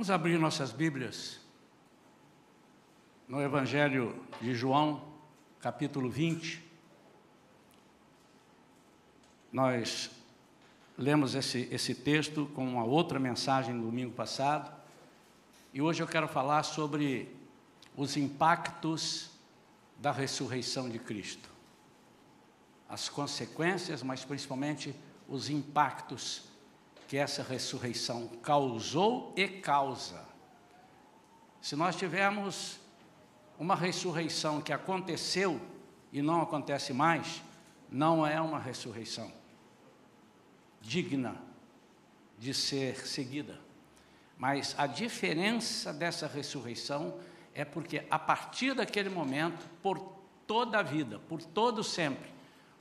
Vamos abrir nossas Bíblias no Evangelho de João, capítulo 20. Nós lemos esse, esse texto com uma outra mensagem no domingo passado, e hoje eu quero falar sobre os impactos da ressurreição de Cristo. As consequências, mas principalmente os impactos que essa ressurreição causou e causa. Se nós tivermos uma ressurreição que aconteceu e não acontece mais, não é uma ressurreição digna de ser seguida. Mas a diferença dessa ressurreição é porque a partir daquele momento, por toda a vida, por todo sempre,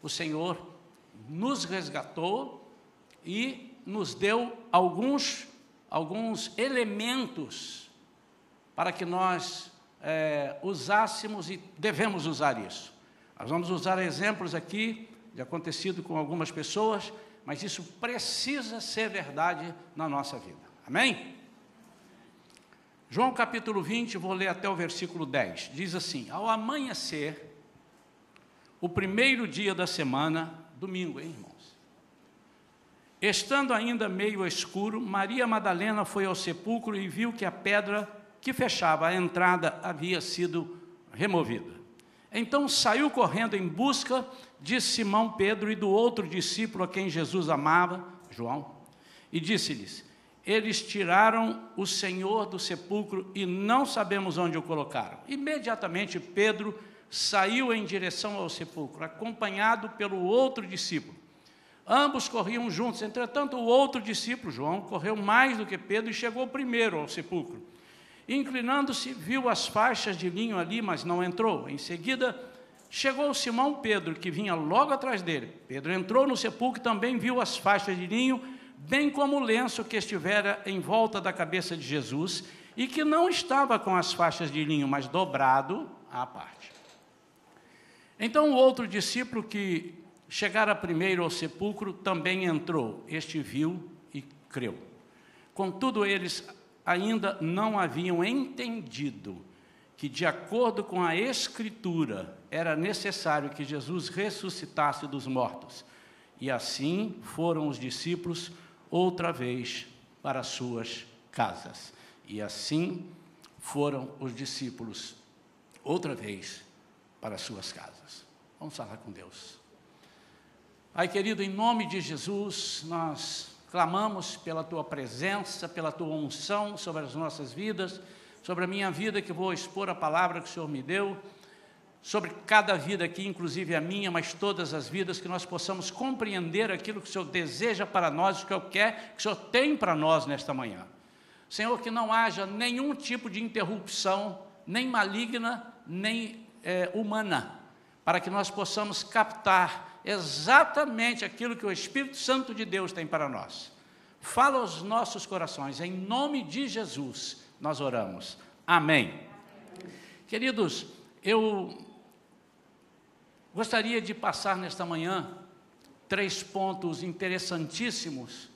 o Senhor nos resgatou e nos deu alguns, alguns elementos para que nós é, usássemos e devemos usar isso. Nós vamos usar exemplos aqui de acontecido com algumas pessoas, mas isso precisa ser verdade na nossa vida. Amém? João capítulo 20, vou ler até o versículo 10. Diz assim: Ao amanhecer, o primeiro dia da semana, domingo, hein, irmão? Estando ainda meio escuro, Maria Madalena foi ao sepulcro e viu que a pedra que fechava a entrada havia sido removida. Então saiu correndo em busca de Simão Pedro e do outro discípulo a quem Jesus amava, João, e disse-lhes: Eles tiraram o Senhor do sepulcro e não sabemos onde o colocaram. Imediatamente Pedro saiu em direção ao sepulcro, acompanhado pelo outro discípulo. Ambos corriam juntos. Entretanto, o outro discípulo, João, correu mais do que Pedro e chegou primeiro ao sepulcro. Inclinando-se, viu as faixas de linho ali, mas não entrou. Em seguida, chegou Simão Pedro, que vinha logo atrás dele. Pedro entrou no sepulcro e também viu as faixas de linho, bem como o lenço que estivera em volta da cabeça de Jesus, e que não estava com as faixas de linho, mas dobrado à parte. Então o outro discípulo que Chegara primeiro ao sepulcro, também entrou. Este viu e creu. Contudo, eles ainda não haviam entendido que, de acordo com a Escritura, era necessário que Jesus ressuscitasse dos mortos. E assim foram os discípulos outra vez para suas casas. E assim foram os discípulos outra vez para suas casas. Vamos falar com Deus. Pai querido, em nome de Jesus, nós clamamos pela tua presença, pela tua unção sobre as nossas vidas, sobre a minha vida que vou expor a palavra que o Senhor me deu, sobre cada vida aqui, inclusive a minha, mas todas as vidas, que nós possamos compreender aquilo que o Senhor deseja para nós, o que eu quer, que o Senhor tem para nós nesta manhã. Senhor, que não haja nenhum tipo de interrupção, nem maligna, nem é, humana, para que nós possamos captar exatamente aquilo que o Espírito Santo de Deus tem para nós. Fala aos nossos corações, em nome de Jesus, nós oramos. Amém. Queridos, eu gostaria de passar nesta manhã três pontos interessantíssimos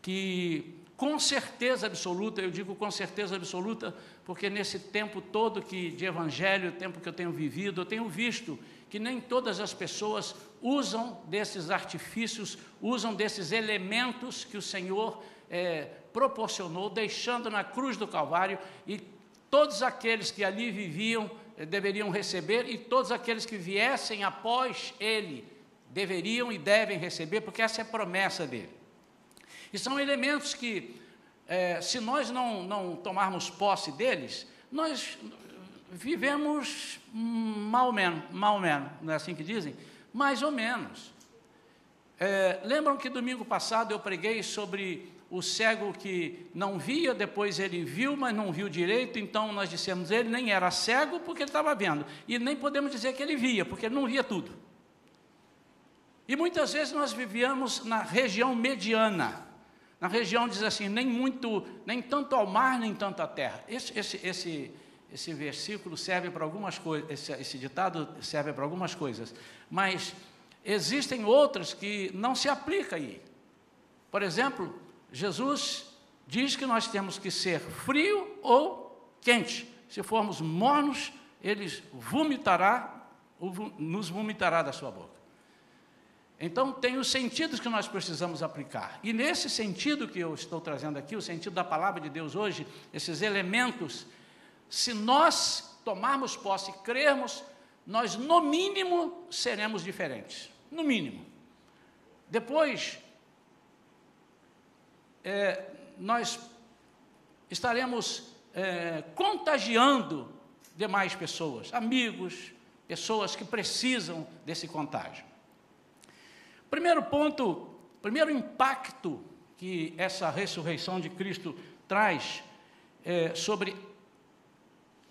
que com certeza absoluta, eu digo com certeza absoluta, porque nesse tempo todo que de evangelho, tempo que eu tenho vivido, eu tenho visto que nem todas as pessoas usam desses artifícios, usam desses elementos que o Senhor é, proporcionou, deixando na cruz do Calvário, e todos aqueles que ali viviam é, deveriam receber, e todos aqueles que viessem após Ele deveriam e devem receber, porque essa é a promessa dele. E são elementos que, é, se nós não, não tomarmos posse deles, nós vivemos mal menos, mal menos, não é assim que dizem? Mais ou menos. É, lembram que domingo passado eu preguei sobre o cego que não via, depois ele viu, mas não viu direito, então nós dissemos ele nem era cego porque ele estava vendo, e nem podemos dizer que ele via, porque ele não via tudo. E muitas vezes nós vivíamos na região mediana, na região diz assim, nem muito, nem tanto ao mar, nem tanto à terra. Esse, esse, esse, esse versículo serve para algumas coisas, esse, esse ditado serve para algumas coisas, mas existem outras que não se aplicam aí. Por exemplo, Jesus diz que nós temos que ser frio ou quente. Se formos mornos, ele vomitará, nos vomitará da sua boca. Então, tem os sentidos que nós precisamos aplicar. E nesse sentido que eu estou trazendo aqui, o sentido da palavra de Deus hoje, esses elementos, se nós tomarmos posse e crermos, nós, no mínimo, seremos diferentes. No mínimo. Depois, é, nós estaremos é, contagiando demais pessoas, amigos, pessoas que precisam desse contágio. Primeiro ponto, primeiro impacto que essa ressurreição de Cristo traz é, sobre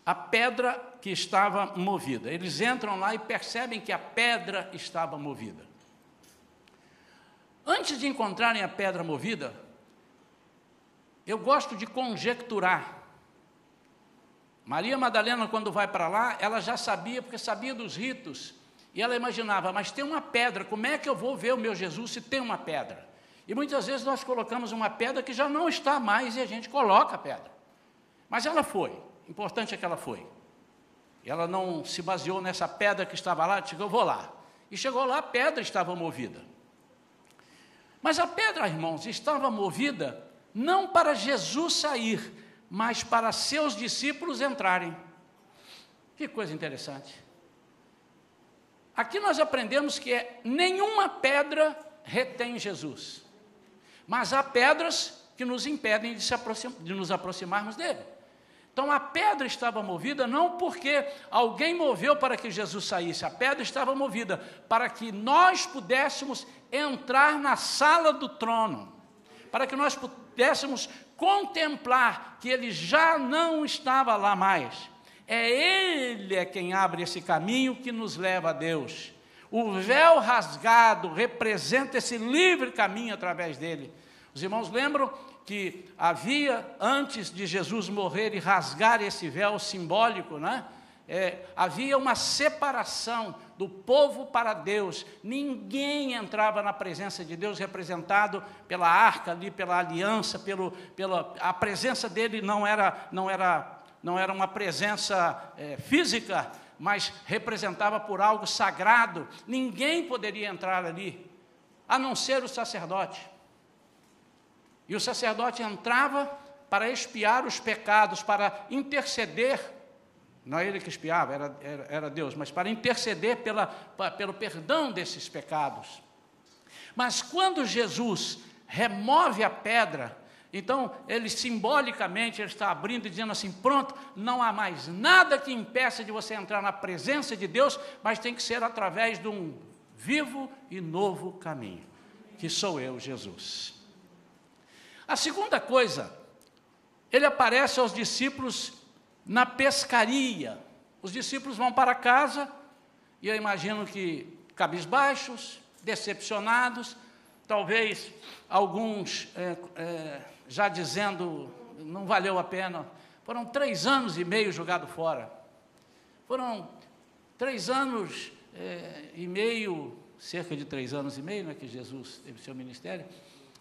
a pedra que estava movida. Eles entram lá e percebem que a pedra estava movida. Antes de encontrarem a pedra movida, eu gosto de conjecturar. Maria Madalena, quando vai para lá, ela já sabia, porque sabia dos ritos, e ela imaginava, mas tem uma pedra, como é que eu vou ver o meu Jesus se tem uma pedra? E muitas vezes nós colocamos uma pedra que já não está mais e a gente coloca a pedra. Mas ela foi, importante é que ela foi. Ela não se baseou nessa pedra que estava lá, disse, eu vou lá. E chegou lá, a pedra estava movida. Mas a pedra, irmãos, estava movida não para Jesus sair, mas para seus discípulos entrarem. Que coisa interessante. Aqui nós aprendemos que é, nenhuma pedra retém Jesus, mas há pedras que nos impedem de, aproxim, de nos aproximarmos dele. Então a pedra estava movida não porque alguém moveu para que Jesus saísse, a pedra estava movida para que nós pudéssemos entrar na sala do trono, para que nós pudéssemos contemplar que ele já não estava lá mais. É ele é quem abre esse caminho que nos leva a Deus. O véu rasgado representa esse livre caminho através dele. Os irmãos lembram que havia, antes de Jesus morrer e rasgar esse véu simbólico, né? É, havia uma separação do povo para Deus. Ninguém entrava na presença de Deus representado pela arca ali, pela aliança, pelo, pela a presença dele não era não era não era uma presença é, física, mas representava por algo sagrado. Ninguém poderia entrar ali, a não ser o sacerdote. E o sacerdote entrava para expiar os pecados, para interceder não é ele que espiava, era, era, era Deus, mas para interceder pela, para, pelo perdão desses pecados. Mas quando Jesus remove a pedra, então ele simbolicamente ele está abrindo e dizendo assim: pronto, não há mais nada que impeça de você entrar na presença de Deus, mas tem que ser através de um vivo e novo caminho, que sou eu, Jesus. A segunda coisa, ele aparece aos discípulos na pescaria. Os discípulos vão para casa, e eu imagino que cabisbaixos, decepcionados, talvez alguns é, é, já dizendo não valeu a pena. Foram três anos e meio jogado fora. Foram três anos é, e meio, cerca de três anos e meio, é que Jesus teve seu ministério,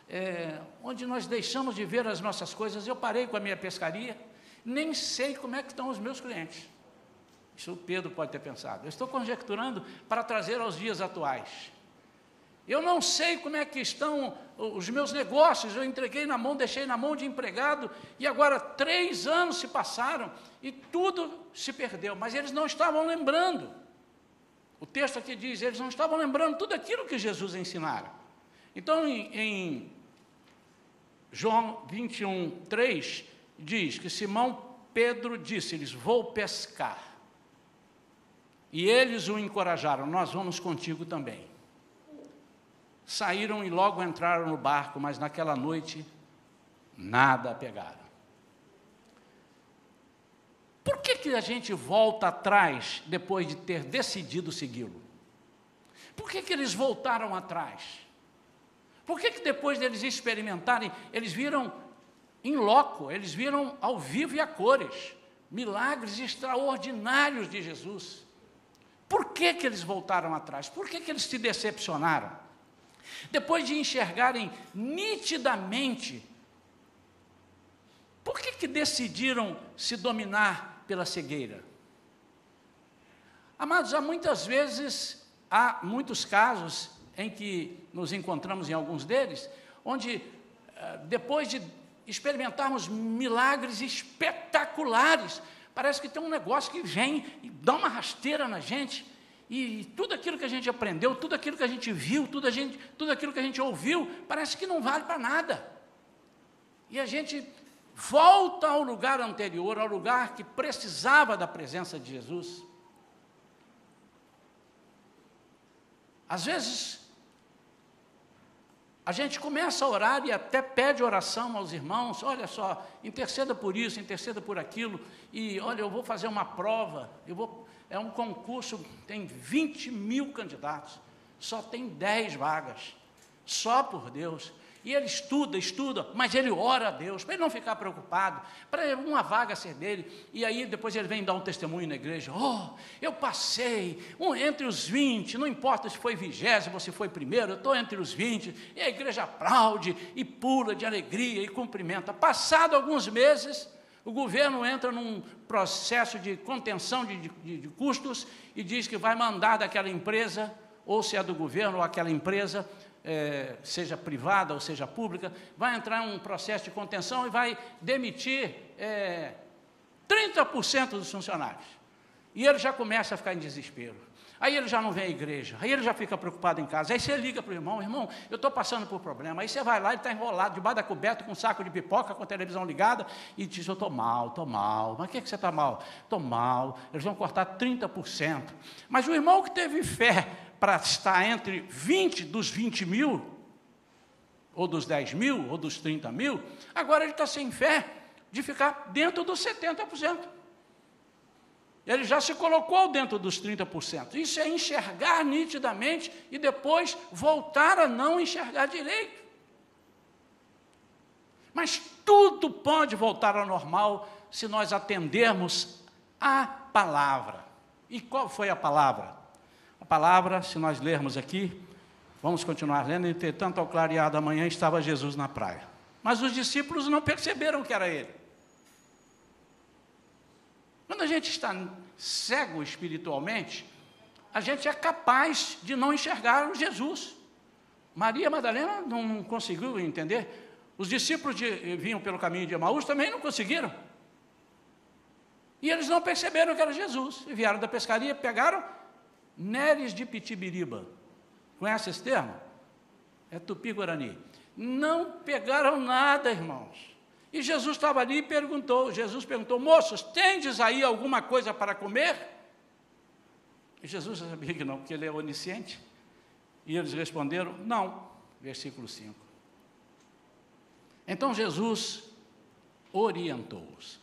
é, onde nós deixamos de ver as nossas coisas. Eu parei com a minha pescaria nem sei como é que estão os meus clientes. Isso o Pedro pode ter pensado. Eu estou conjecturando para trazer aos dias atuais. Eu não sei como é que estão os meus negócios. Eu entreguei na mão, deixei na mão de empregado, e agora três anos se passaram e tudo se perdeu. Mas eles não estavam lembrando. O texto aqui diz: eles não estavam lembrando tudo aquilo que Jesus ensinara. Então, em, em João 21, 3, diz que Simão Pedro disse-lhes: Vou pescar. E eles o encorajaram: Nós vamos contigo também. Saíram e logo entraram no barco, mas naquela noite nada pegaram. Por que, que a gente volta atrás depois de ter decidido segui-lo? Por que, que eles voltaram atrás? Por que, que depois deles experimentarem, eles viram em loco, eles viram ao vivo e a cores milagres extraordinários de Jesus. Por que, que eles voltaram atrás? Por que, que eles se decepcionaram? Depois de enxergarem nitidamente Por que, que decidiram se dominar pela cegueira? Amados, há muitas vezes, há muitos casos em que nos encontramos em alguns deles, onde eh, depois de experimentarmos milagres espetaculares, parece que tem um negócio que vem e dá uma rasteira na gente, e tudo aquilo que a gente aprendeu, tudo aquilo que a gente viu, tudo, a gente, tudo aquilo que a gente ouviu, parece que não vale para nada. E a gente volta ao lugar anterior, ao lugar que precisava da presença de Jesus. Às vezes, a gente começa a orar e até pede oração aos irmãos, olha só, interceda por isso, interceda por aquilo, e olha, eu vou fazer uma prova, eu vou, é um concurso, tem 20 mil candidatos, só tem 10 vagas, só por Deus. E ele estuda, estuda, mas ele ora a Deus, para ele não ficar preocupado, para uma vaga ser dele. E aí depois ele vem dar um testemunho na igreja. Oh, eu passei um, entre os 20, não importa se foi vigésimo se foi primeiro, eu estou entre os 20. E a igreja aplaude e pula de alegria e cumprimenta. Passado alguns meses, o governo entra num processo de contenção de, de, de custos e diz que vai mandar daquela empresa, ou se é do governo ou aquela empresa, é, seja privada ou seja pública, vai entrar um processo de contenção e vai demitir é, 30% dos funcionários. E ele já começa a ficar em desespero. Aí ele já não vem à igreja, aí ele já fica preocupado em casa. Aí você liga para o irmão, irmão, eu estou passando por problema. Aí você vai lá, ele está enrolado debaixo da coberta com um saco de pipoca, com a televisão ligada, e diz: Eu estou mal, estou mal. Mas o que, é que você está mal? Estou mal, eles vão cortar 30%. Mas o irmão que teve fé para estar entre 20 dos 20 mil, ou dos 10 mil, ou dos 30 mil, agora ele está sem fé de ficar dentro dos 70%. Ele já se colocou dentro dos 30%. Isso é enxergar nitidamente e depois voltar a não enxergar direito. Mas tudo pode voltar ao normal se nós atendermos a palavra. E qual foi a palavra? A palavra, se nós lermos aqui, vamos continuar lendo, entretanto, ao clarear da manhã estava Jesus na praia. Mas os discípulos não perceberam que era ele. Quando a gente está cego espiritualmente, a gente é capaz de não enxergar o Jesus. Maria Madalena não conseguiu entender. Os discípulos de, vinham pelo caminho de Emaús também não conseguiram. E eles não perceberam que era Jesus. E vieram da pescaria, pegaram Neres de Pitibiriba. Conhece esse termo? É tupi-guarani. Não pegaram nada, irmãos. E Jesus estava ali e perguntou, Jesus perguntou, moços, tendes aí alguma coisa para comer? E Jesus sabia que não, porque ele é onisciente. E eles responderam, não. Versículo 5. Então Jesus orientou-os: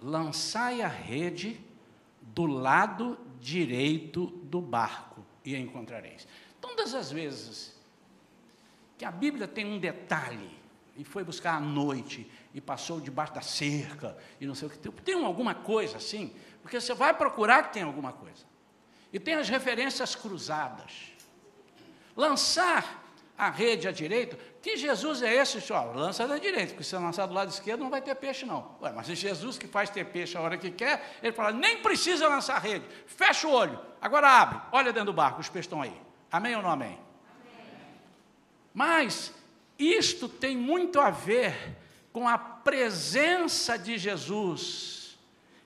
lançai a rede do lado direito do barco e a encontrareis. Todas as vezes que a Bíblia tem um detalhe, e foi buscar à noite, e passou debaixo da cerca, e não sei o que, tem alguma coisa assim, porque você vai procurar que tem alguma coisa. E tem as referências cruzadas. Lançar a rede à direita, que Jesus é esse? Ó, lança da direita, porque se lançar do lado esquerdo não vai ter peixe, não. Ué, mas Jesus que faz ter peixe a hora que quer, ele fala, nem precisa lançar a rede, fecha o olho, agora abre, olha dentro do barco, os peixes estão aí. Amém ou não amém? amém. Mas isto tem muito a ver com a presença de Jesus.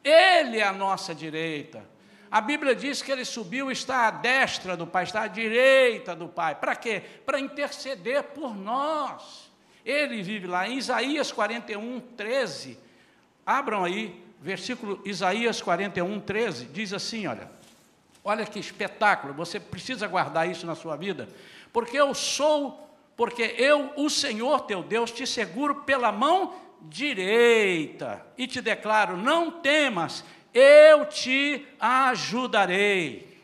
Ele é a nossa direita. A Bíblia diz que ele subiu, está à destra do Pai, está à direita do Pai. Para quê? Para interceder por nós. Ele vive lá em Isaías 41, 13. Abram aí, versículo Isaías 41, 13. Diz assim: olha, olha que espetáculo, você precisa guardar isso na sua vida. Porque eu sou, porque eu, o Senhor teu Deus, te seguro pela mão direita e te declaro: não temas, eu te ajudarei.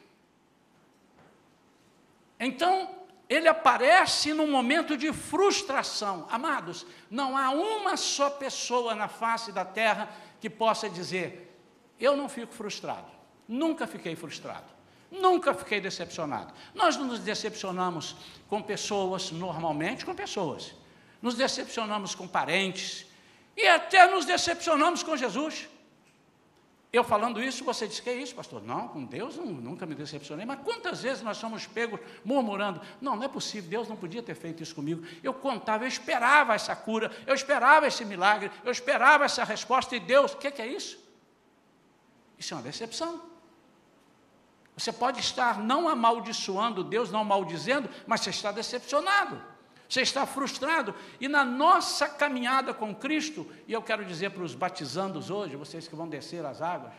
Então, ele aparece num momento de frustração. Amados, não há uma só pessoa na face da terra que possa dizer: Eu não fico frustrado. Nunca fiquei frustrado. Nunca fiquei decepcionado. Nós não nos decepcionamos com pessoas, normalmente com pessoas. Nos decepcionamos com parentes, E até nos decepcionamos com Jesus. Eu falando isso, você diz que é isso, pastor? Não, com Deus não, nunca me decepcionei. Mas quantas vezes nós somos pegos murmurando? Não, não é possível, Deus não podia ter feito isso comigo. Eu contava, eu esperava essa cura, eu esperava esse milagre, eu esperava essa resposta, e Deus, o que, que é isso? Isso é uma decepção. Você pode estar não amaldiçoando Deus, não maldizendo, mas você está decepcionado você está frustrado. E na nossa caminhada com Cristo, e eu quero dizer para os batizandos hoje, vocês que vão descer as águas,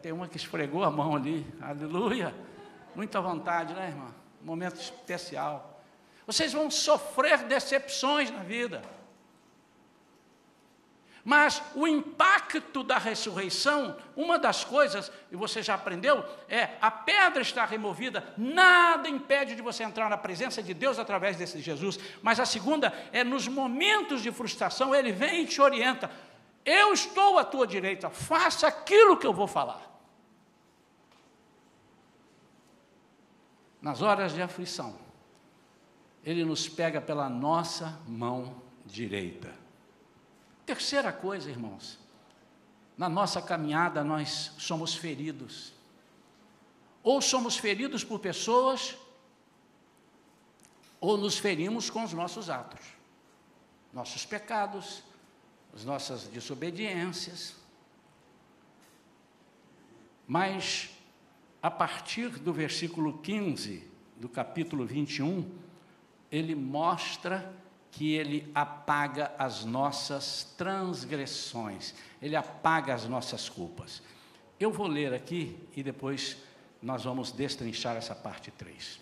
tem uma que esfregou a mão ali, aleluia, muita vontade, né, irmã? Momento especial. Vocês vão sofrer decepções na vida. Mas o impacto da ressurreição, uma das coisas, e você já aprendeu, é a pedra está removida, nada impede de você entrar na presença de Deus através desse Jesus. Mas a segunda é nos momentos de frustração, ele vem e te orienta. Eu estou à tua direita, faça aquilo que eu vou falar. Nas horas de aflição, ele nos pega pela nossa mão direita. Terceira coisa, irmãos, na nossa caminhada nós somos feridos. Ou somos feridos por pessoas, ou nos ferimos com os nossos atos, nossos pecados, as nossas desobediências. Mas, a partir do versículo 15 do capítulo 21, ele mostra que Ele apaga as nossas transgressões, Ele apaga as nossas culpas. Eu vou ler aqui e depois nós vamos destrinchar essa parte 3.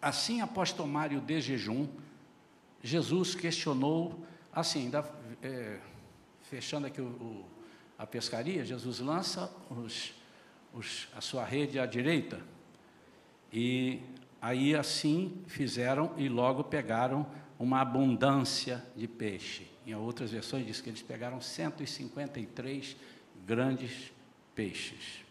Assim, após tomar o de jejum, Jesus questionou, assim, é, fechando aqui o, o, a pescaria, Jesus lança os, os, a sua rede à direita, e aí assim fizeram e logo pegaram uma abundância de peixe. Em outras versões diz que eles pegaram 153 grandes peixes.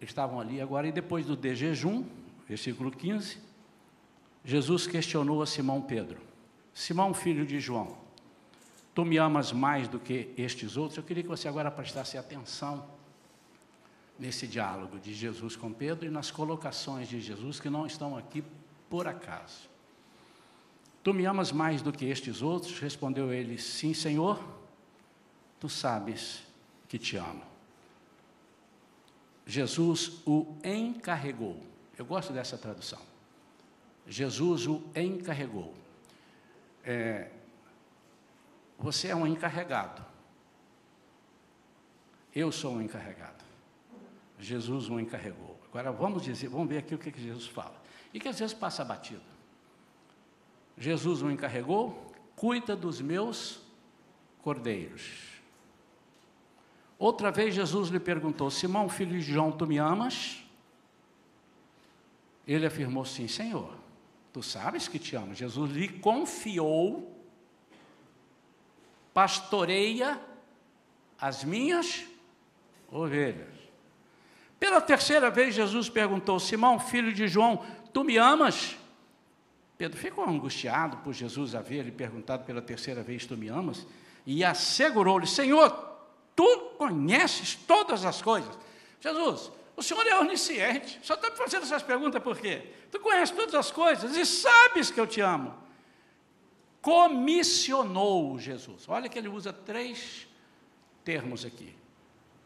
Estavam ali agora, e depois do de jejum, versículo 15, Jesus questionou a Simão Pedro: Simão, filho de João, tu me amas mais do que estes outros? Eu queria que você agora prestasse atenção nesse diálogo de Jesus com Pedro e nas colocações de Jesus que não estão aqui por acaso. Tu me amas mais do que estes outros? Respondeu ele: Sim, Senhor, tu sabes que te amo. Jesus o encarregou. Eu gosto dessa tradução. Jesus o encarregou. É, você é um encarregado. Eu sou um encarregado. Jesus o encarregou. Agora vamos dizer, vamos ver aqui o que, que Jesus fala. E que às vezes passa batido. Jesus o encarregou, cuida dos meus cordeiros. Outra vez Jesus lhe perguntou: Simão, filho de João, tu me amas? Ele afirmou: Sim, Senhor, tu sabes que te amo. Jesus lhe confiou, pastoreia as minhas ovelhas. Pela terceira vez, Jesus perguntou: Simão, filho de João, tu me amas? Pedro ficou angustiado por Jesus haver lhe perguntado pela terceira vez: Tu me amas? E assegurou-lhe: Senhor, tu conheces todas as coisas. Jesus, o Senhor é onisciente, só está fazendo essas perguntas por quê? Tu conheces todas as coisas e sabes que eu te amo. Comissionou Jesus. Olha que ele usa três termos aqui.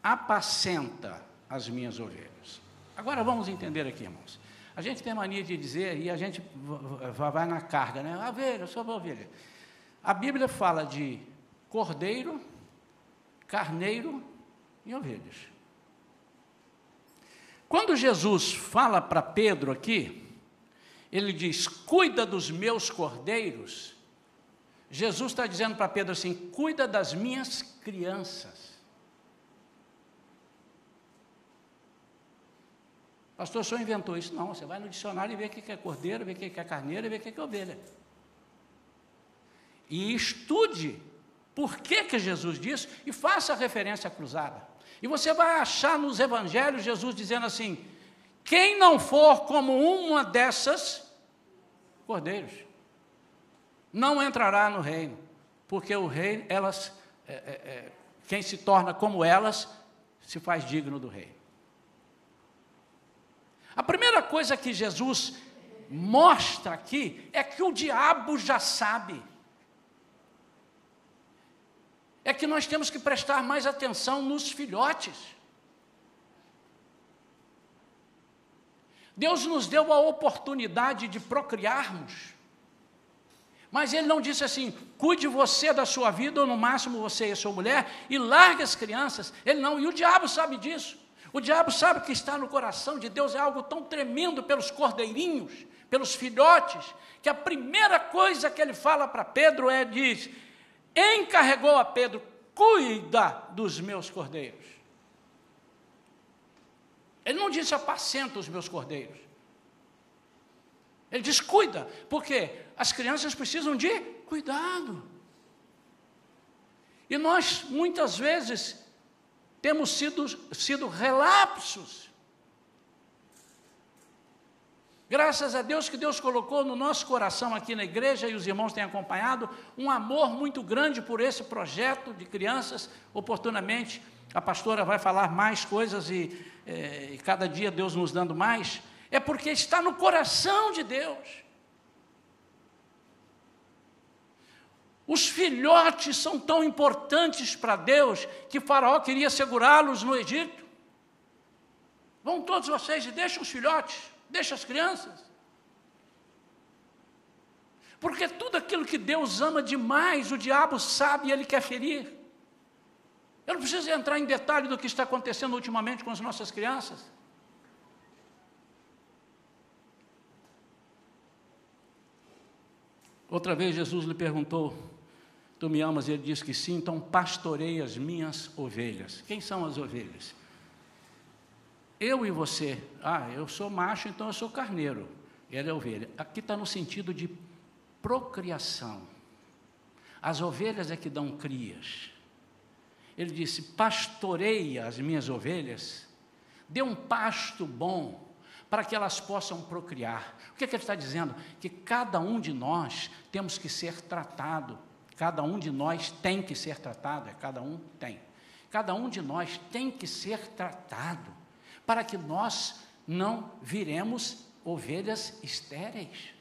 Apacenta as minhas ovelhas. Agora vamos entender aqui, irmãos. A gente tem mania de dizer, e a gente vai na carga, né? Ovelha, eu sou uma ovelha. A Bíblia fala de cordeiro, carneiro e ovelhas. Quando Jesus fala para Pedro aqui, ele diz: Cuida dos meus cordeiros. Jesus está dizendo para Pedro assim: Cuida das minhas crianças. Pastor, senhor inventou isso? Não, você vai no dicionário e vê o que é cordeiro, vê o que é carneiro e vê o que é ovelha. E estude por que, que Jesus disse e faça referência cruzada. E você vai achar nos evangelhos Jesus dizendo assim: quem não for como uma dessas cordeiros, não entrará no reino. porque o rei, elas, é, é, é, quem se torna como elas, se faz digno do rei. A primeira coisa que Jesus mostra aqui é que o diabo já sabe. É que nós temos que prestar mais atenção nos filhotes. Deus nos deu a oportunidade de procriarmos. Mas ele não disse assim: cuide você da sua vida, ou no máximo você e sua mulher, e largue as crianças. Ele não, e o diabo sabe disso. O diabo sabe que está no coração de Deus é algo tão tremendo pelos cordeirinhos, pelos filhotes, que a primeira coisa que ele fala para Pedro é: diz, encarregou a Pedro, cuida dos meus cordeiros. Ele não disse apacenta os meus cordeiros. Ele diz cuida, porque as crianças precisam de cuidado. E nós, muitas vezes, temos sido, sido relapsos. Graças a Deus que Deus colocou no nosso coração aqui na igreja e os irmãos têm acompanhado um amor muito grande por esse projeto de crianças. Oportunamente, a pastora vai falar mais coisas e, é, e cada dia Deus nos dando mais. É porque está no coração de Deus. Os filhotes são tão importantes para Deus que Faraó queria segurá-los no Egito. Vão todos vocês e deixem os filhotes, deixem as crianças. Porque tudo aquilo que Deus ama demais, o diabo sabe e ele quer ferir. Eu não preciso entrar em detalhe do que está acontecendo ultimamente com as nossas crianças. Outra vez Jesus lhe perguntou: Tu me amas? Ele diz que sim, então pastorei as minhas ovelhas. Quem são as ovelhas? Eu e você. Ah, eu sou macho, então eu sou carneiro. Ele é ovelha. Aqui está no sentido de procriação. As ovelhas é que dão crias. Ele disse: pastorei as minhas ovelhas, dê um pasto bom para que elas possam procriar. O que, é que ele está dizendo? Que cada um de nós temos que ser tratado Cada um de nós tem que ser tratado, é cada um tem. Cada um de nós tem que ser tratado para que nós não viremos ovelhas estéreis.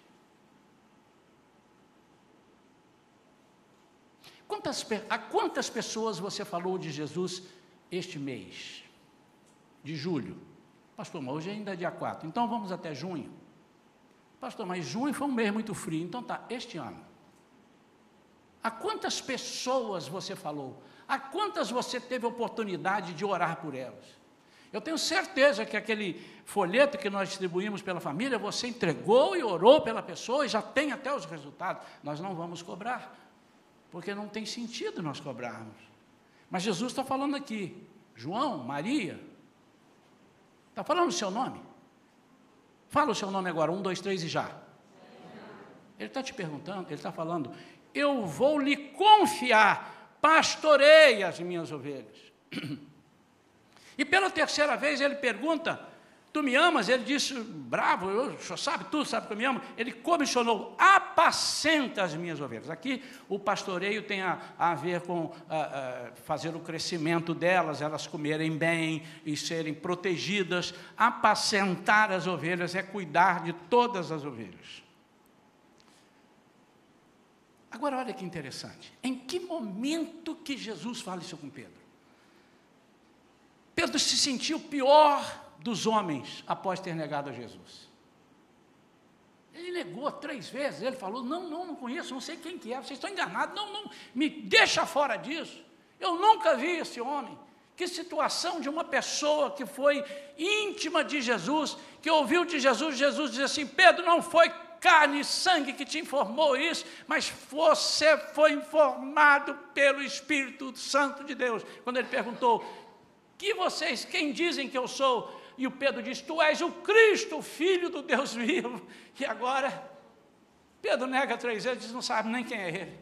Quantas, a quantas pessoas você falou de Jesus este mês? De julho. Pastor, mas hoje ainda é dia 4, então vamos até junho. Pastor, mas junho foi um mês muito frio, então tá, este ano. A quantas pessoas você falou? A quantas você teve oportunidade de orar por elas? Eu tenho certeza que aquele folheto que nós distribuímos pela família, você entregou e orou pela pessoa e já tem até os resultados. Nós não vamos cobrar, porque não tem sentido nós cobrarmos. Mas Jesus está falando aqui, João, Maria, está falando o seu nome? Fala o seu nome agora, um, dois, três e já. Ele está te perguntando, ele está falando, eu vou lhe confiar, pastorei as minhas ovelhas. E pela terceira vez ele pergunta: Tu me amas? Ele disse, bravo, eu, senhor sabe tudo, sabe que eu me amo. Ele comissionou, apacenta as minhas ovelhas. Aqui o pastoreio tem a, a ver com a, a fazer o crescimento delas, elas comerem bem e serem protegidas. Apacentar as ovelhas é cuidar de todas as ovelhas. Agora, olha que interessante. Em que momento que Jesus fala isso com Pedro? Pedro se sentiu pior dos homens após ter negado a Jesus. Ele negou três vezes. Ele falou: Não, não, não conheço, não sei quem que é, vocês estão enganados. Não, não, me deixa fora disso. Eu nunca vi esse homem. Que situação de uma pessoa que foi íntima de Jesus, que ouviu de Jesus, Jesus diz assim: Pedro, não foi carne e sangue que te informou isso, mas você foi informado pelo Espírito Santo de Deus. Quando ele perguntou: "Que vocês, quem dizem que eu sou?" E o Pedro disse: "Tu és o Cristo, filho do Deus vivo". E agora Pedro nega três vezes, diz: "Não sabe nem quem é ele".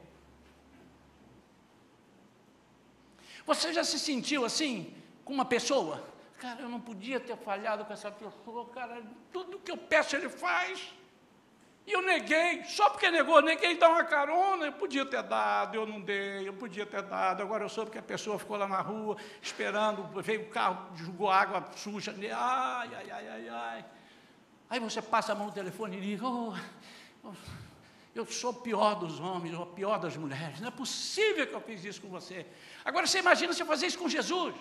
Você já se sentiu assim com uma pessoa? Cara, eu não podia ter falhado com essa pessoa, cara, tudo que eu peço ele faz. E eu neguei, só porque negou, neguei dar uma carona, eu podia ter dado, eu não dei, eu podia ter dado, agora eu soube que a pessoa ficou lá na rua, esperando, veio o carro, jogou água suja, ai, ai, ai, ai, ai. Aí você passa a mão no telefone e diz, oh, oh, eu sou o pior dos homens, o pior das mulheres, não é possível que eu fiz isso com você. Agora você imagina se eu fazer isso com Jesus.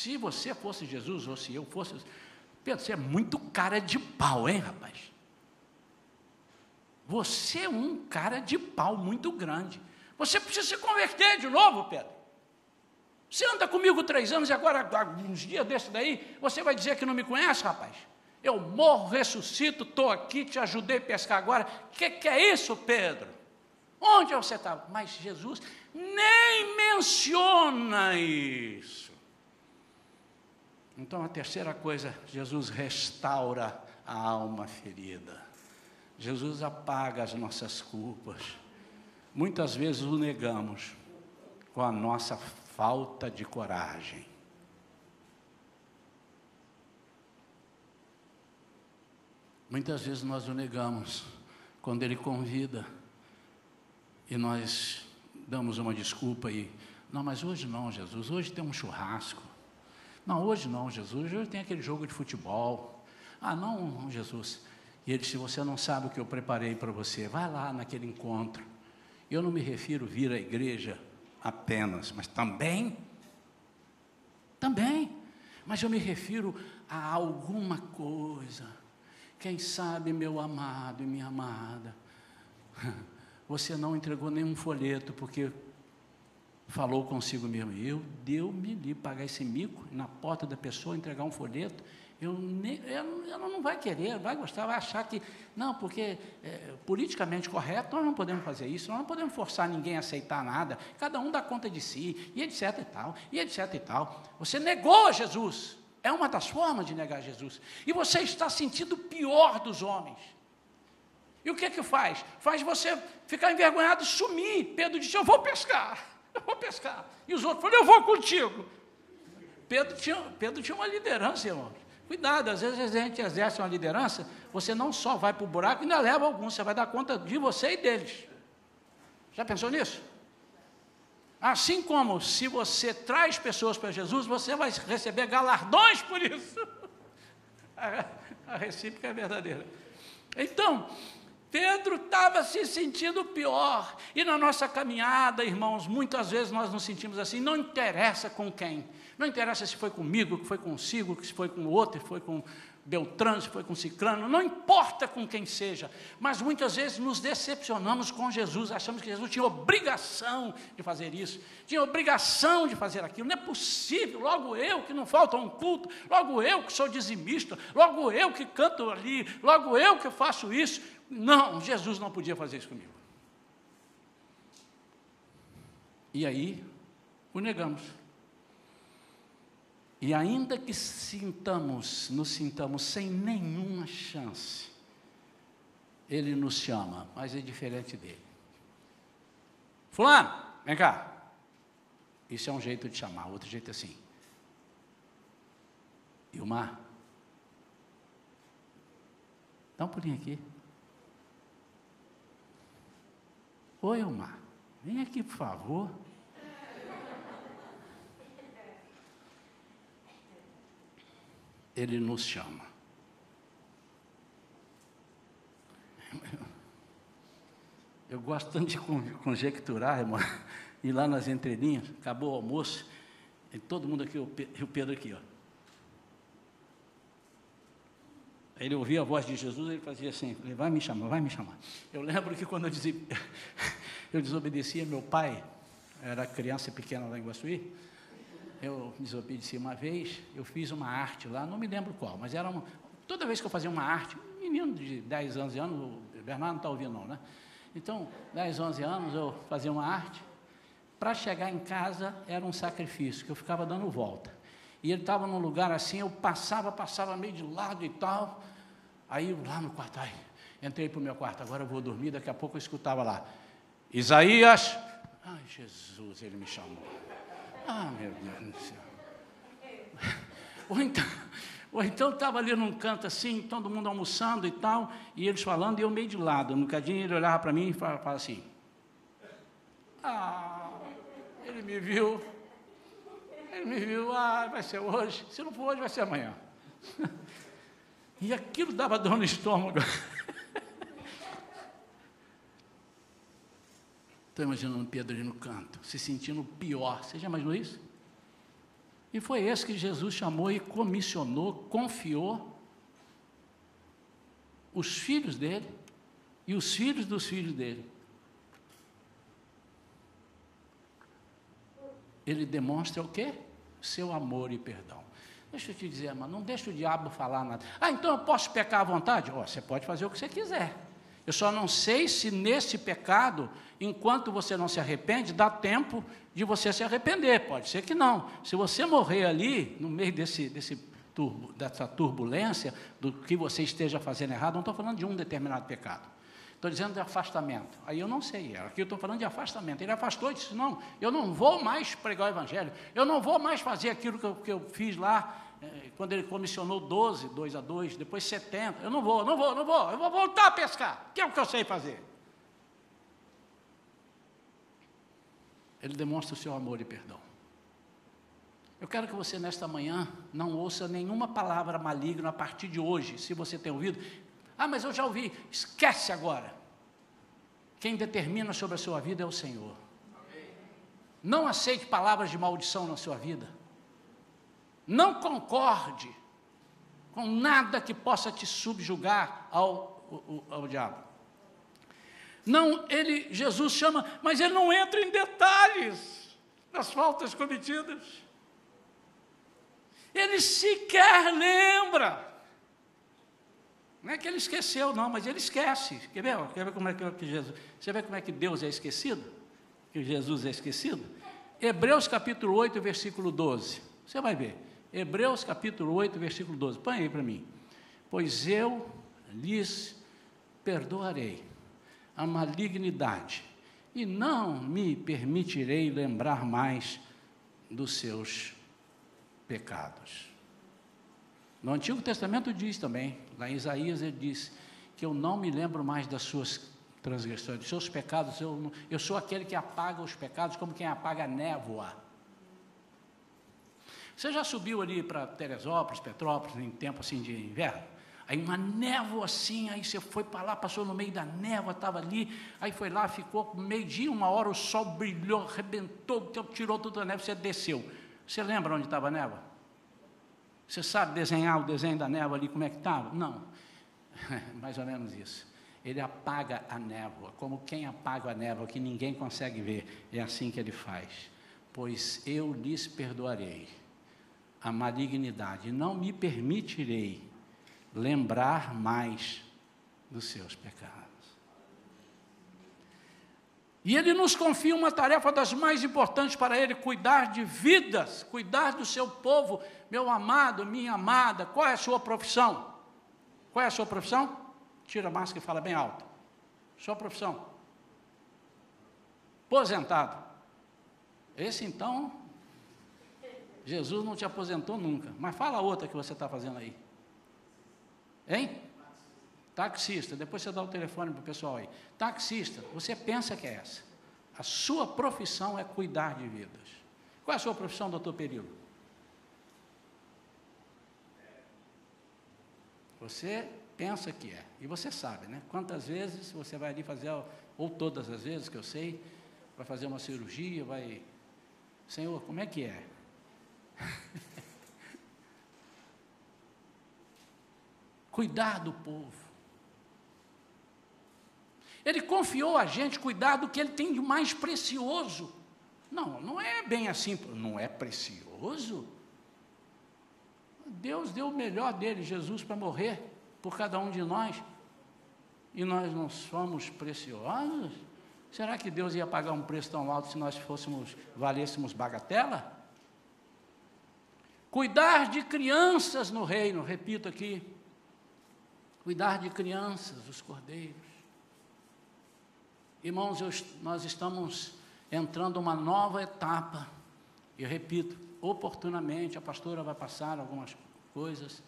Se você fosse Jesus, ou se eu fosse. Pedro, você é muito cara de pau, hein, rapaz? Você é um cara de pau muito grande. Você precisa se converter de novo, Pedro. Você anda comigo três anos e agora, uns dias desse daí, você vai dizer que não me conhece, rapaz? Eu morro, ressuscito, estou aqui, te ajudei a pescar agora. O que, que é isso, Pedro? Onde você estava? Mas Jesus nem menciona isso. Então, a terceira coisa, Jesus restaura a alma ferida. Jesus apaga as nossas culpas. Muitas vezes o negamos com a nossa falta de coragem. Muitas vezes nós o negamos quando ele convida e nós damos uma desculpa e não, mas hoje não, Jesus, hoje tem um churrasco. Não, hoje não, Jesus, hoje tem aquele jogo de futebol. Ah, não, Jesus. E ele disse: Você não sabe o que eu preparei para você, vai lá naquele encontro. Eu não me refiro vir à igreja apenas, mas também, também, mas eu me refiro a alguma coisa. Quem sabe, meu amado e minha amada, você não entregou nenhum folheto, porque falou consigo mesmo, eu deu-me de pagar esse mico na porta da pessoa, entregar um folheto, eu nem, ela não vai querer, vai gostar, vai achar que, não, porque é, politicamente correto, nós não podemos fazer isso, nós não podemos forçar ninguém a aceitar nada, cada um dá conta de si, e etc e tal, e etc e tal. Você negou Jesus, é uma das formas de negar Jesus, e você está sentindo o pior dos homens. E o que é que faz? Faz você ficar envergonhado e sumir. Pedro disse: Eu vou pescar. Eu vou pescar. E os outros falaram, eu vou contigo. Pedro tinha, Pedro tinha uma liderança, irmão. Cuidado, às vezes a gente exerce uma liderança, você não só vai para o buraco, ainda leva alguns, você vai dar conta de você e deles. Já pensou nisso? Assim como se você traz pessoas para Jesus, você vai receber galardões por isso. A, a recíproca é verdadeira. Então, Pedro estava se sentindo pior. E na nossa caminhada, irmãos, muitas vezes nós nos sentimos assim, não interessa com quem. Não interessa se foi comigo, que foi consigo, se foi com o outro, se foi com Beltrano, se foi com Ciclano, não importa com quem seja, mas muitas vezes nos decepcionamos com Jesus, achamos que Jesus tinha obrigação de fazer isso, tinha obrigação de fazer aquilo, não é possível, logo eu que não falta um culto, logo eu que sou dizimista, logo eu que canto ali, logo eu que faço isso, não, Jesus não podia fazer isso comigo. E aí, o negamos. E ainda que sintamos, nos sintamos sem nenhuma chance, Ele nos chama, mas é diferente dele. Fulano, vem cá. Isso é um jeito de chamar, outro jeito é assim. E o mar? Dá um pulinho aqui. Oi, Omar, vem aqui, por favor. Ele nos chama. Eu gosto tanto de conjecturar, irmão, ir lá nas entrelinhas, acabou o almoço, e todo mundo aqui, o Pedro aqui, ó. Ele ouvia a voz de Jesus, ele fazia assim, vai me chamar, vai me chamar. Eu lembro que quando eu, eu desobedecia meu pai, era criança pequena lá em Guaçuí, eu desobedeci uma vez, eu fiz uma arte lá, não me lembro qual, mas era uma, toda vez que eu fazia uma arte, menino de 10, 11 anos, o Bernardo não está ouvindo não, né? Então, 10, 11 anos eu fazia uma arte, para chegar em casa era um sacrifício, que eu ficava dando volta. E ele estava num lugar assim, eu passava, passava meio de lado e tal, Aí lá no quarto, ai, entrei para o meu quarto, agora eu vou dormir, daqui a pouco eu escutava lá. Isaías, ai Jesus, ele me chamou. Ah, meu Deus do céu. Ou então, ou então estava ali num canto assim, todo mundo almoçando e tal, e eles falando, e eu meio de lado. Um bocadinho ele olhava para mim e falava, assim: Ah, ele me viu, ele me viu, ah, vai ser hoje. Se não for hoje, vai ser amanhã. E aquilo dava dor no estômago. Estou imaginando Pedro ali no canto, se sentindo pior. Você já imaginou isso? E foi esse que Jesus chamou e comissionou, confiou os filhos dele e os filhos dos filhos dele. Ele demonstra o quê? Seu amor e perdão. Deixa eu te dizer, mas não deixa o diabo falar nada. Ah, então eu posso pecar à vontade? Oh, você pode fazer o que você quiser. Eu só não sei se nesse pecado, enquanto você não se arrepende, dá tempo de você se arrepender. Pode ser que não. Se você morrer ali, no meio desse, desse turbo, dessa turbulência, do que você esteja fazendo errado, não estou falando de um determinado pecado. Estou dizendo de afastamento. Aí eu não sei. Aqui eu estou falando de afastamento. Ele afastou e disse: Não, eu não vou mais pregar o Evangelho. Eu não vou mais fazer aquilo que eu, que eu fiz lá, eh, quando ele comissionou 12, 2 a 2, depois 70. Eu não vou, não vou, não vou. Eu vou voltar a pescar, que é o que eu sei fazer. Ele demonstra o seu amor e perdão. Eu quero que você, nesta manhã, não ouça nenhuma palavra maligna a partir de hoje, se você tem ouvido. Ah, mas eu já ouvi. Esquece agora. Quem determina sobre a sua vida é o Senhor. Não aceite palavras de maldição na sua vida. Não concorde com nada que possa te subjugar ao, ao, ao diabo. Não, ele, Jesus chama, mas ele não entra em detalhes das faltas cometidas. Ele sequer lembra. Não é que ele esqueceu, não, mas ele esquece. Quer ver? Quer ver como é que Jesus. Você vê como é que Deus é esquecido? Que Jesus é esquecido? Hebreus capítulo 8, versículo 12. Você vai ver. Hebreus capítulo 8, versículo 12. Põe aí para mim. Pois eu lhes perdoarei a malignidade e não me permitirei lembrar mais dos seus pecados. No Antigo Testamento diz também, lá em Isaías ele diz, que eu não me lembro mais das suas transgressões, dos seus pecados, eu, eu sou aquele que apaga os pecados como quem apaga a névoa. Você já subiu ali para Teresópolis, Petrópolis, em tempo assim de inverno? Aí uma névoa assim, aí você foi para lá, passou no meio da névoa, estava ali, aí foi lá, ficou meio-dia, uma hora, o sol brilhou, arrebentou, tirou toda a névoa, você desceu. Você lembra onde estava a névoa? Você sabe desenhar o desenho da névoa ali, como é que estava? Não. Mais ou menos isso. Ele apaga a névoa, como quem apaga a névoa, que ninguém consegue ver. É assim que ele faz. Pois eu lhes perdoarei a malignidade, não me permitirei lembrar mais dos seus pecados. E ele nos confia uma tarefa das mais importantes para ele: cuidar de vidas, cuidar do seu povo. Meu amado, minha amada, qual é a sua profissão? Qual é a sua profissão? Tira a máscara e fala bem alto. Sua profissão? Aposentado. Esse então, Jesus não te aposentou nunca. Mas fala outra que você está fazendo aí. Hein? Taxista, depois você dá o telefone para o pessoal aí. Taxista, você pensa que é essa. A sua profissão é cuidar de vidas. Qual é a sua profissão, doutor Perillo? Você pensa que é, e você sabe, né? Quantas vezes você vai ali fazer, ou todas as vezes que eu sei, vai fazer uma cirurgia, vai. Senhor, como é que é? cuidar do povo. Ele confiou a gente cuidar do que ele tem de mais precioso. Não, não é bem assim, não é precioso. Deus deu o melhor dele, Jesus, para morrer por cada um de nós. E nós não somos preciosos? Será que Deus ia pagar um preço tão alto se nós fôssemos, valêssemos bagatela? Cuidar de crianças no reino, repito aqui, cuidar de crianças, os cordeiros. Irmãos, eu, nós estamos entrando uma nova etapa, e repito, oportunamente, a pastora vai passar algumas coisas.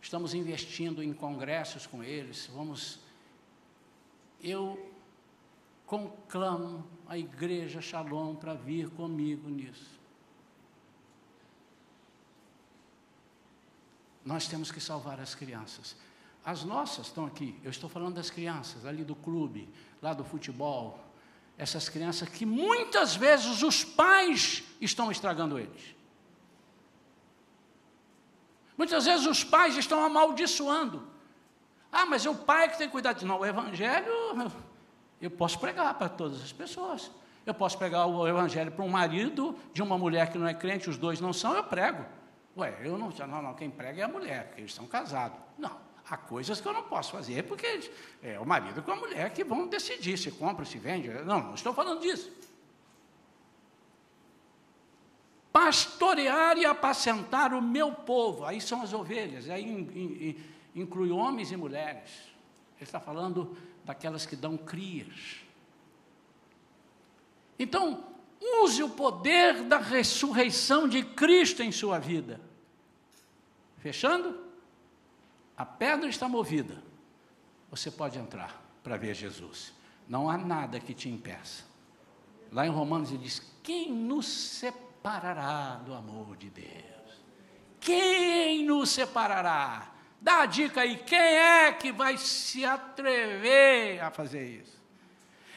Estamos investindo em congressos com eles. Vamos. Eu conclamo a igreja Shalom para vir comigo nisso. Nós temos que salvar as crianças. As nossas estão aqui, eu estou falando das crianças, ali do clube, lá do futebol. Essas crianças que muitas vezes os pais estão estragando eles. Muitas vezes os pais estão amaldiçoando. Ah, mas é o pai que tem que cuidar Não, o evangelho eu posso pregar para todas as pessoas. Eu posso pregar o evangelho para um marido de uma mulher que não é crente, os dois não são, eu prego. Ué, eu não, não, não, quem prega é a mulher, porque eles estão casados. Não, há coisas que eu não posso fazer, porque é o marido com a mulher que vão decidir se compra, se vende. Não, não estou falando disso. Pastorear e apacentar o meu povo, aí são as ovelhas, aí inclui homens e mulheres. Ele está falando daquelas que dão crias. Então, use o poder da ressurreição de Cristo em sua vida. Fechando? A pedra está movida. Você pode entrar para ver Jesus. Não há nada que te impeça. Lá em Romanos ele diz: Quem nos separará do amor de Deus? Quem nos separará? Dá a dica aí: quem é que vai se atrever a fazer isso?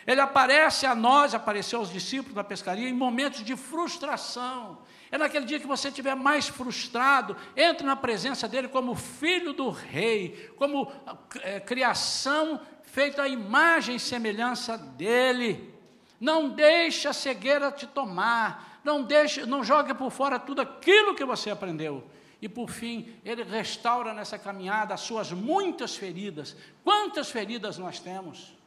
Ele aparece a nós, apareceu aos discípulos da pescaria em momentos de frustração, é naquele dia que você estiver mais frustrado, entre na presença dele como filho do rei, como é, criação feita à imagem e semelhança dele. Não deixe a cegueira te tomar, não deixe, não jogue por fora tudo aquilo que você aprendeu. E por fim, ele restaura nessa caminhada as suas muitas feridas. Quantas feridas nós temos?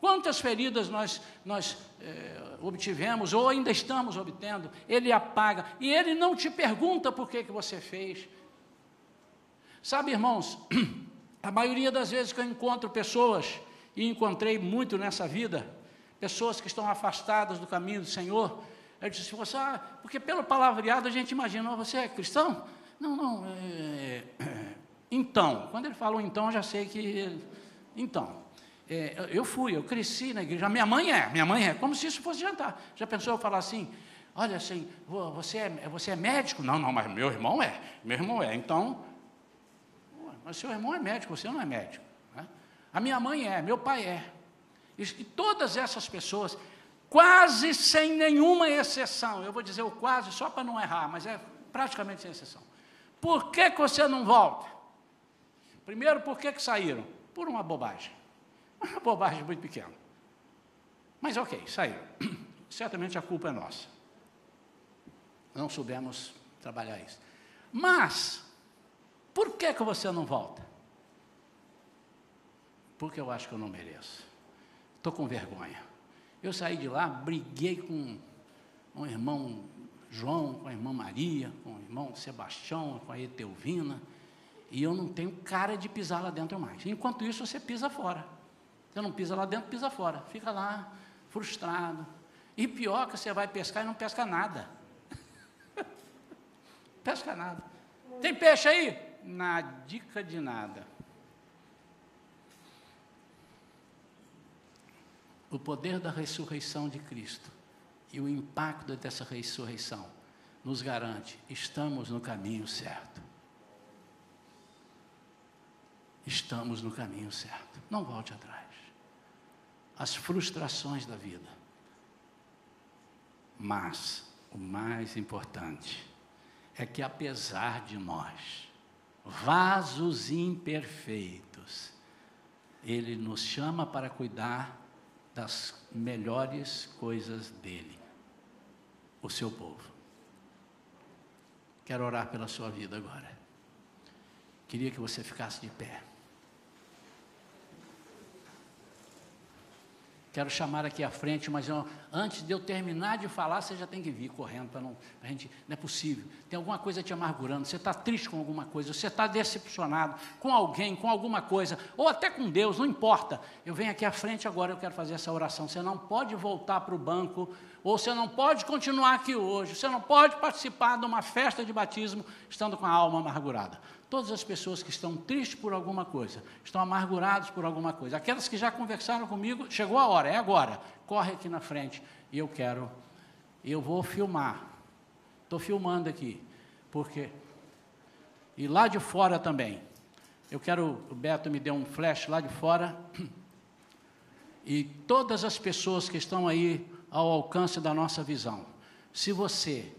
Quantas feridas nós, nós é, obtivemos ou ainda estamos obtendo? Ele apaga e ele não te pergunta por que, que você fez. Sabe, irmãos, a maioria das vezes que eu encontro pessoas, e encontrei muito nessa vida, pessoas que estão afastadas do caminho do Senhor, eu disse assim, ah, porque pelo palavreado a gente imagina, oh, você é cristão? Não, não, é, é, então, quando ele falou então, eu já sei que, então, é, eu fui, eu cresci na igreja. Minha mãe é, minha mãe é, como se isso fosse jantar. Já pensou eu falar assim? Olha assim, você é, você é médico? Não, não, mas meu irmão é. Meu irmão é. Então, mas seu irmão é médico, você não é médico. Né? A minha mãe é, meu pai é. E, e todas essas pessoas, quase sem nenhuma exceção, eu vou dizer o quase só para não errar, mas é praticamente sem exceção. Por que, que você não volta? Primeiro, por que, que saíram? Por uma bobagem. Uma bobagem muito pequena. Mas ok, saiu. Certamente a culpa é nossa. Não soubemos trabalhar isso. Mas, por que, que você não volta? Porque eu acho que eu não mereço. Estou com vergonha. Eu saí de lá, briguei com o irmão João, com a irmã Maria, com o irmão Sebastião, com a Etelvina, e eu não tenho cara de pisar lá dentro mais. Enquanto isso, você pisa fora. Você não pisa lá dentro, pisa fora. Fica lá, frustrado. E pior que você vai pescar e não pesca nada. pesca nada. Tem peixe aí? Na dica de nada. O poder da ressurreição de Cristo e o impacto dessa ressurreição nos garante, estamos no caminho certo. Estamos no caminho certo. Não volte atrás as frustrações da vida. Mas o mais importante é que, apesar de nós, vasos imperfeitos, Ele nos chama para cuidar das melhores coisas dele, o seu povo. Quero orar pela sua vida agora. Queria que você ficasse de pé. Quero chamar aqui à frente, mas eu, antes de eu terminar de falar, você já tem que vir correndo para não. A gente, não é possível. Tem alguma coisa te amargurando, você está triste com alguma coisa, você está decepcionado com alguém, com alguma coisa, ou até com Deus, não importa. Eu venho aqui à frente agora, eu quero fazer essa oração. Você não pode voltar para o banco, ou você não pode continuar aqui hoje, você não pode participar de uma festa de batismo estando com a alma amargurada. Todas as pessoas que estão tristes por alguma coisa, estão amargurados por alguma coisa, aquelas que já conversaram comigo, chegou a hora, é agora, corre aqui na frente e eu quero, eu vou filmar. Estou filmando aqui, porque. E lá de fora também. Eu quero, o Beto me deu um flash lá de fora. E todas as pessoas que estão aí ao alcance da nossa visão. Se você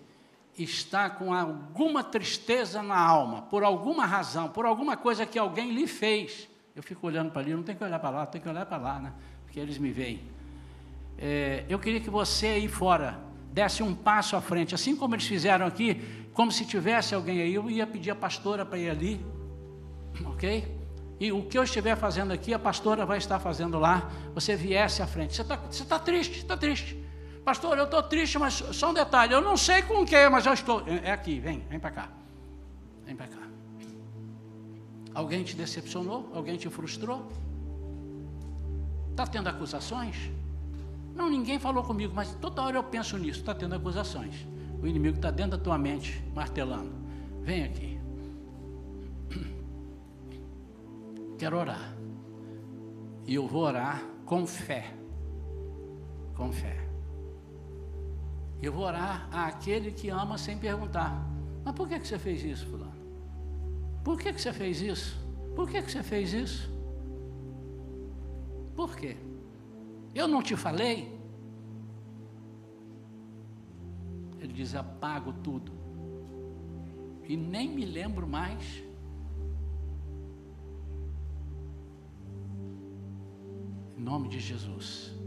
está com alguma tristeza na alma, por alguma razão, por alguma coisa que alguém lhe fez. Eu fico olhando para ali, não tem que olhar para lá, tem que olhar para lá, né? Porque eles me veem. É, eu queria que você aí fora desse um passo à frente, assim como eles fizeram aqui, como se tivesse alguém aí, eu ia pedir a pastora para ir ali, ok? E o que eu estiver fazendo aqui, a pastora vai estar fazendo lá. Você viesse à frente. Você está tá triste, está triste. Pastor, eu estou triste, mas só um detalhe, eu não sei com o que, mas eu estou. É aqui, vem, vem para cá. Vem para cá. Alguém te decepcionou? Alguém te frustrou? Está tendo acusações? Não, ninguém falou comigo, mas toda hora eu penso nisso, está tendo acusações. O inimigo está dentro da tua mente, martelando. Vem aqui. Quero orar. E eu vou orar com fé. Com fé. Eu vou orar àquele que ama sem perguntar. Mas por que, que você fez isso, fulano? Por que, que você fez isso? Por que, que você fez isso? Por quê? Eu não te falei? Ele diz: apago tudo. E nem me lembro mais. Em nome de Jesus.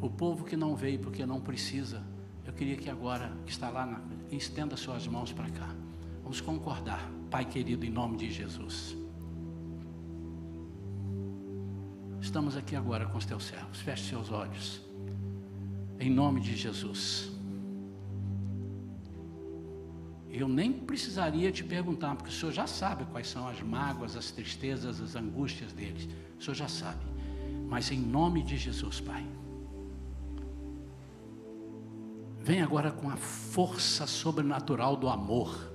O povo que não veio porque não precisa, eu queria que agora, que está lá, na, estenda suas mãos para cá. Vamos concordar, Pai querido, em nome de Jesus. Estamos aqui agora com os teus servos. Feche seus olhos. Em nome de Jesus. Eu nem precisaria te perguntar, porque o Senhor já sabe quais são as mágoas, as tristezas, as angústias deles. O Senhor já sabe. Mas em nome de Jesus, Pai. Vem agora com a força sobrenatural do amor,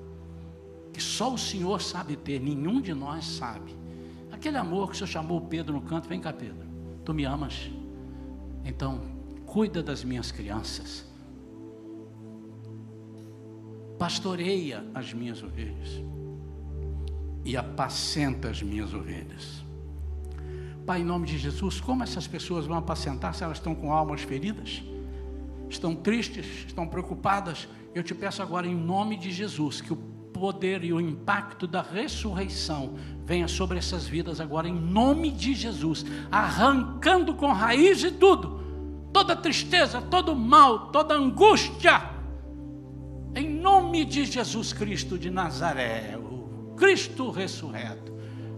que só o Senhor sabe ter, nenhum de nós sabe. Aquele amor que o Senhor chamou Pedro no canto, vem cá, Pedro, tu me amas, então cuida das minhas crianças, pastoreia as minhas ovelhas e apacenta as minhas ovelhas. Pai, em nome de Jesus, como essas pessoas vão apacentar se elas estão com almas feridas? Estão tristes, estão preocupadas, eu te peço agora, em nome de Jesus, que o poder e o impacto da ressurreição venha sobre essas vidas agora, em nome de Jesus, arrancando com raiz de tudo, toda tristeza, todo mal, toda angústia, em nome de Jesus Cristo de Nazaré, o Cristo ressurreto,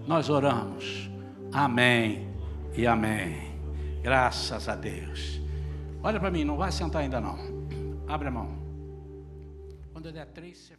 nós oramos. Amém e amém. Graças a Deus. Olha para mim, não vai sentar ainda não. Abre a mão. Quando ele é três, você